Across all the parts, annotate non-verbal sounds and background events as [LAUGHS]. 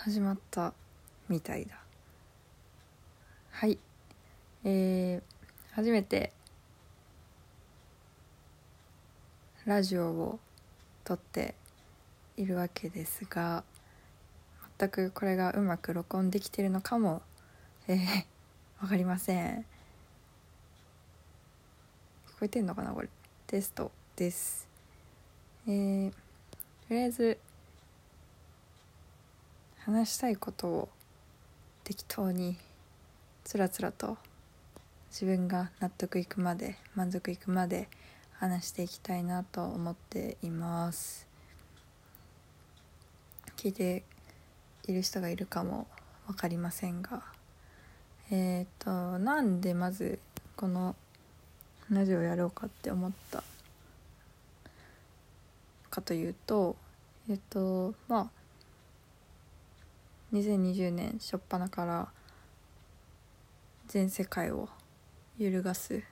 始まったみたいだ。はい。えー、初めてラジオを撮っているわけですが全くこれがうまく録音できてるのかもえー、分かりません。聞こえてんのかなこれ。テストです。えー、とりあえず話したいことを適当につらつらと自分が納得いくまで満足いくまで話していきたいなと思っています。聞いている人がいるかも分かりませんが。えっ、ー、となんでまずこのラジオやろうかって思ったかというとえっ、ー、とまあ2020年初っ端から全世界を揺るがす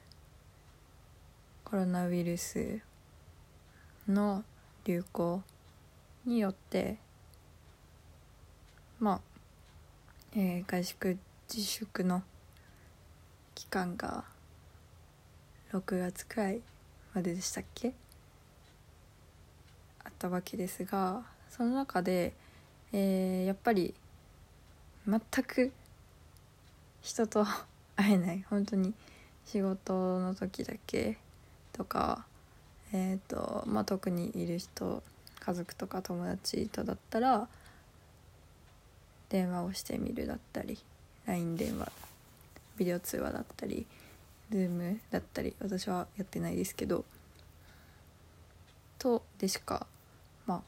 コロナウイルスの流行によってまあ、えー、外宿自粛の期間が6月くらいまででしたっけ？あったわけですがその中で、えー、やっぱり全く人と会えない。[LAUGHS] 本当に仕事の時だけとかえっ、ー、とまあ特にいる人家族とか友達とだったら電話をしてみるだったり LINE 電話ビデオ通話だったり Zoom だったり私はやってないですけどとでしかまあ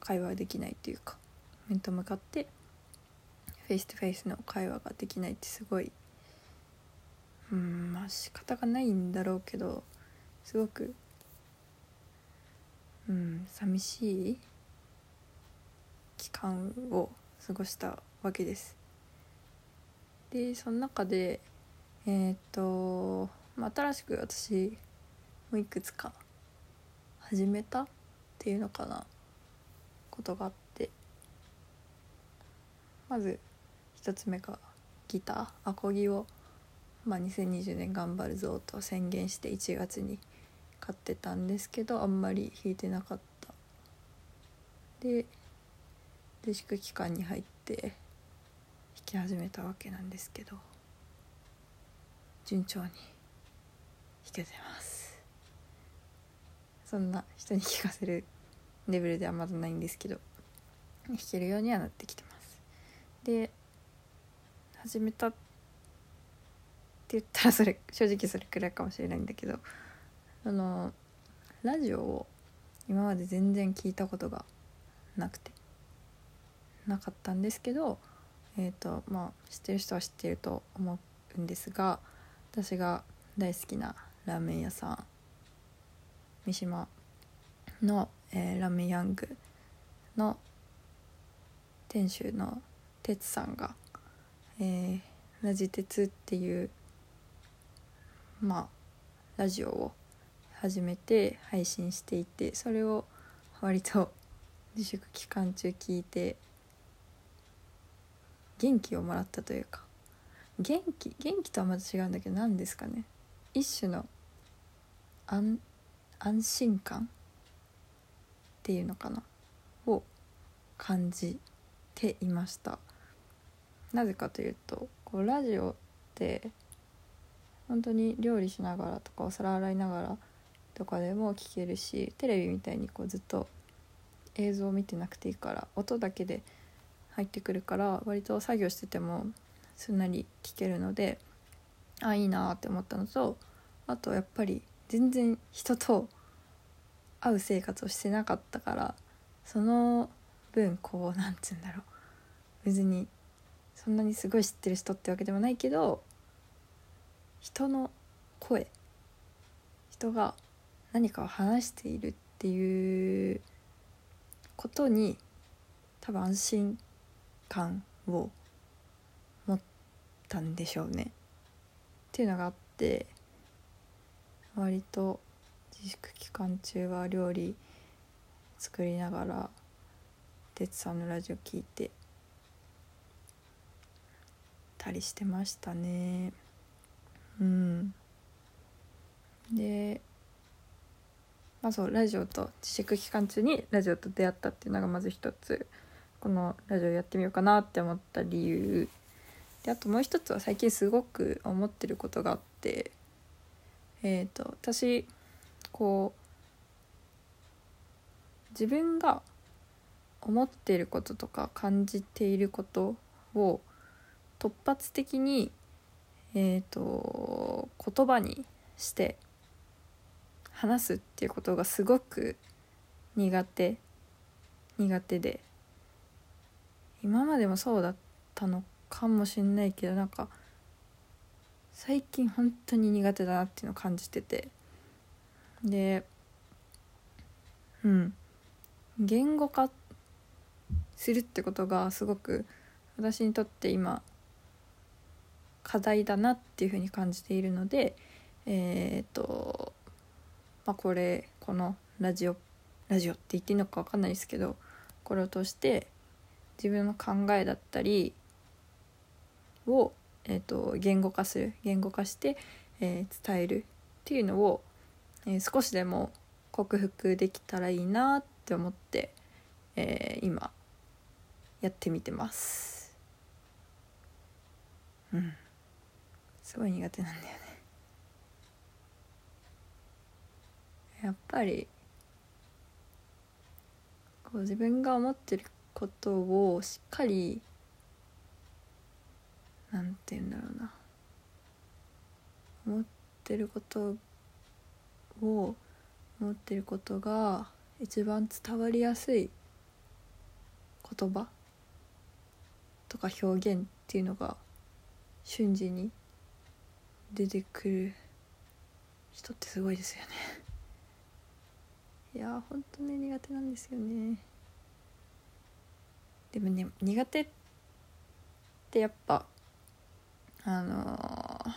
会話できないというか面と向かって face to face の会話ができないってすごいうんまあ仕方がないんだろうけどすごくうん寂しい期間を過ごしたわけです。でその中でえっ、と、まあ、新しく私もういくつか始めたっていうのかなことがあってまず1つ目がギター。アコギを、まあ、2020年頑張るぞと宣言して1月に買ってたんですけどあんまり弾いてなかった。で自粛期間に入って弾き始めたわけなんですけど順調に弾けてます。そんな人に聴かせるレベルではまだないんですけど弾けるようにはなってきてます。で始めたって言ったらそれ正直それくらいかもしれないんだけどあのラジオを今まで全然聞いたことがなくてなかったんですけどえっ、ー、とまあ知ってる人は知ってると思うんですが私が大好きなラーメン屋さん三島の、えー、ラーメンヤングの店主の哲さんがえー、ラジ鉄っていうまあラジオを始めて配信していてそれを割と [LAUGHS] 自粛期間中聞いて元気をもらったというか元気元気とはまた違うんだけど何ですかね。一種の安安心感っていうのかな。を感じていました。なぜかというとこうラジオって本当に料理しながらとかお皿洗いながらとかでも聞けるしテレビみたいにこうずっと映像を見てなくていいから音だけで入ってくるから割と作業しててもすんなり聞けるのでああいいなって思ったのとあとやっぱり全然人と会う生活をしてなかったからその分こうなんつうんだろう別にそんなにすごい知ってる人ってわけでもないけど人の声人が何かを話しているっていうことに多分安心感を持ったんでしょうね。っていうのがあって割と自粛期間中は料理作りながら哲さんのラジオ聞いてたりしてましたね。うん。でまあそうラジオと自粛期間中にラジオと出会ったっていうのがまず一つこのラジオやってみようかなって思った理由。であともう一つは最近すごく思ってることがあってえっ、ー、と私こう自分が思っていることとか感じていることを突発的にえっ、ー、と言葉にして話すっていうことがすごく苦手苦手で今までもそうだったのかもしんないけどなんか最近本当に苦手だなっていうのを感じててでうん言語化するってことがすごく私にとって今課題だなっていうふうに感じているのでえっ、ー、とまあこれこのラジオラジオって言っていいのか分かんないですけどこれを通して自分の考えだったりを、えーと、言語化する言語化して、えー、伝えるっていうのを、えー、少しでも克服できたらいいなって思って、えー、今やってみてます。うん。すごい苦手なんだよね。やっぱりこう自分が思ってることをしっかりなんて言うんだろうな。思ってることを思ってることが一番伝わりやすい言葉とか表現っていうのが瞬時に出てくる人ってすごいですよね。いやほんとね苦手なんですよね。でもね苦手ってやっぱあのー、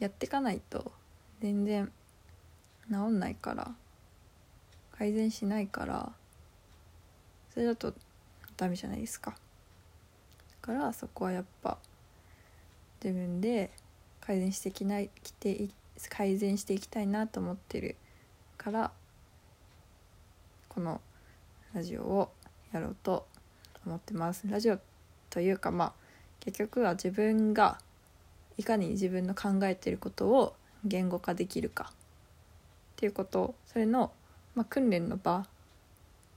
やってかないと全然治んないから改善しないからそれだとダメじゃないですか。だからそこはやっぱ自分で改善してきないきて改善していきたいなと思ってるからこのラジオをやろうと思ってます。ラジオというかまあ結局は自分がいかに自分の考えてることを言語化できるか。っていうこと。それの、まあ、訓練の場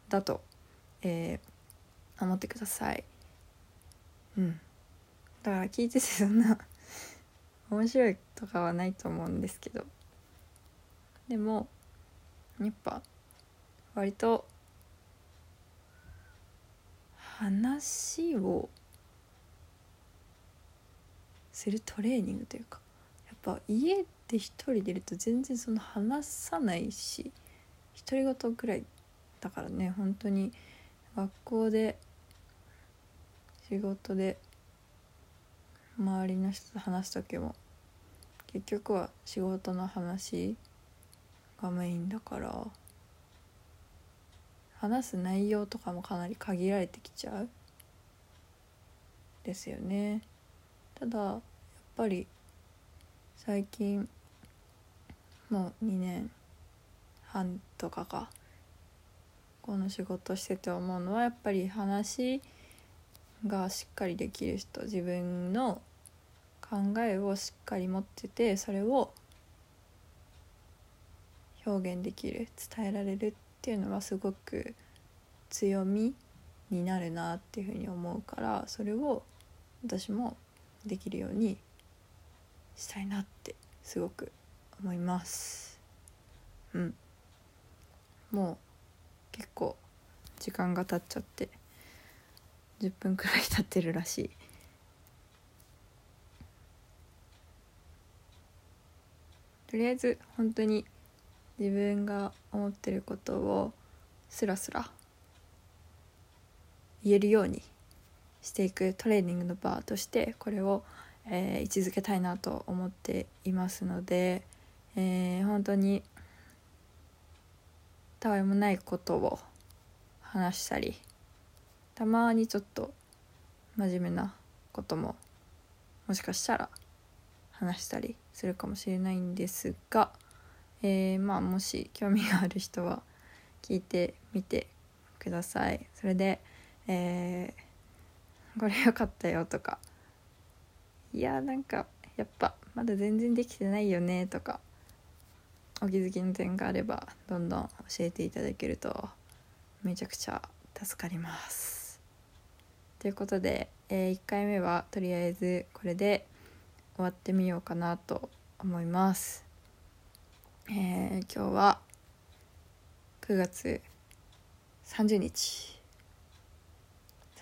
だと、えー、思ってください。うん。だから聞いててそんな [LAUGHS] 面白いとかはないと思うんですけど。でもやっぱ割と話をするトレーニングというかやっぱ家で一人でいると全然その話さないし独り言ぐらいだからね本当に学校で仕事で周りの人と話す時も結局は仕事の話がメインだから話す内容とかもかなり限られてきちゃうですよね。ただやっぱり最近もう2年半とかかこの仕事してて思うのはやっぱり話がしっかりできる人自分の考えをしっかり持っててそれを表現できる伝えられるっていうのはすごく強みになるなっていうふうに思うからそれを私もできるようにしたいなってすごく思います。うん。もう結構時間が経っちゃって。10分くらい経ってるらしい。とりあえず本当に自分が思ってることをスラスラ言えるようにしていくトレーニングの場としてこれを、えー、位置づけたいなと思っていますので、えー、本当にたわいもないことを話したりたまにちょっと真面目なことももしかしたら話したりするかもしれないんですが、えー、まあもし興味がある人は聞いてみてください。それで、えー、これ良かったよとかいやなんかやっぱまだ全然できてないよねとかお気づきの点があればどんどん教えていただけるとめちゃくちゃ助かります。ということで、えー、1回目はとりあえずこれで終わってみようかなと思います、えー、今日は9月30日。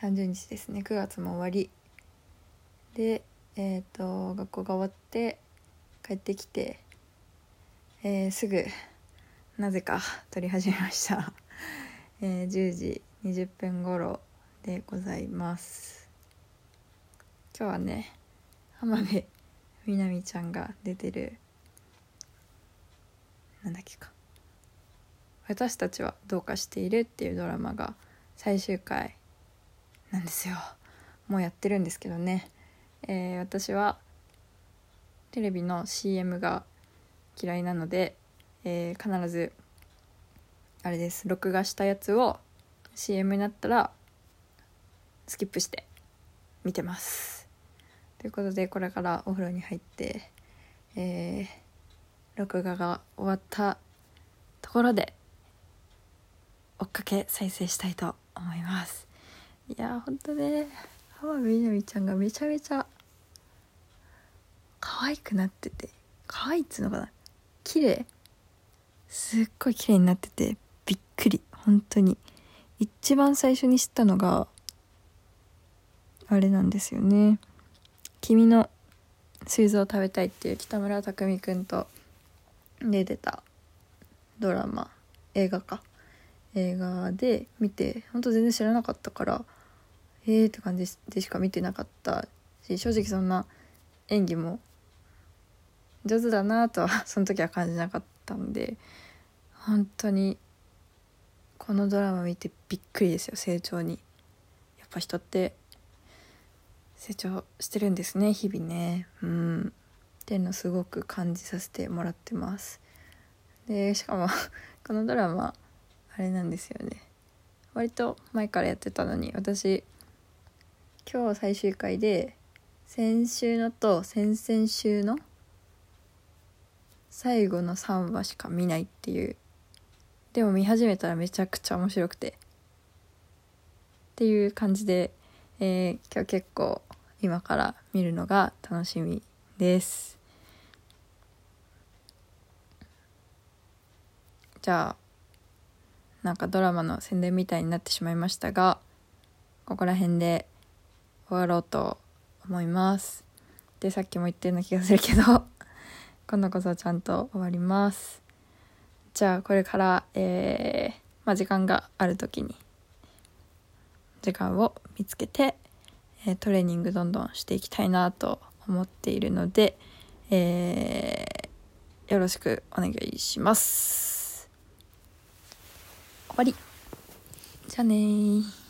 30日ですね。9月も終わり。でえっ、ー、と学校が終わって帰ってきて、えー、すぐなぜか撮り始めました、えー、10時20分頃でございます。今日はね浜辺みなみちゃんが出てるなんだっけか「私たちはどうかしている」っていうドラマが最終回なんですよ。もうやってるんですけどね、えー、私はテレビの CM が嫌いなので、えー、必ずあれです録画したやつを CM になったらスキップして見てます。ということでこれからお風呂に入って、えー、録画が終わったところで追っかけ再生したいと思います。いやほんとね浜辺美波ちゃんがめちゃめちゃ可愛くなってて可愛いっつうのかな綺麗すっごい綺麗になっててびっくり本当に。一番最初に知ったのがあれなんですよね。君の膵臓を食べたいっていう北村匠海くんと出てたドラマ映画か。映画で見てほんと全然知らなかったからえーって感じでしか見てなかったし正直そんな演技も上手だなとは [LAUGHS] その時は感じなかったんで本当にこのドラマ見てびっくりですよ成長に。やっぱ人って成長してるんですね日々ね。うん。っていうのすごく感じさせてもらってます。でしかも [LAUGHS] このドラマあれなんですよね。割と前からやってたのに私今日最終回で先週のと先々週の最後の3話しか見ないっていう。でも見始めたらめちゃくちゃ面白くて。っていう感じで、えー、今日結構今から見るのが楽しみです。じゃあなんかドラマの宣伝みたいになってしまいましたがここら辺で終わろうと思います。でさっきも言ったような気がするけど [LAUGHS] 今度こそちゃんと終わります。じゃあこれからえー、まあ時間がある時に時間を見つけてえトレーニングどんどんしていきたいなと思っているので、えー、よろしくお願いします。終わり。じゃあね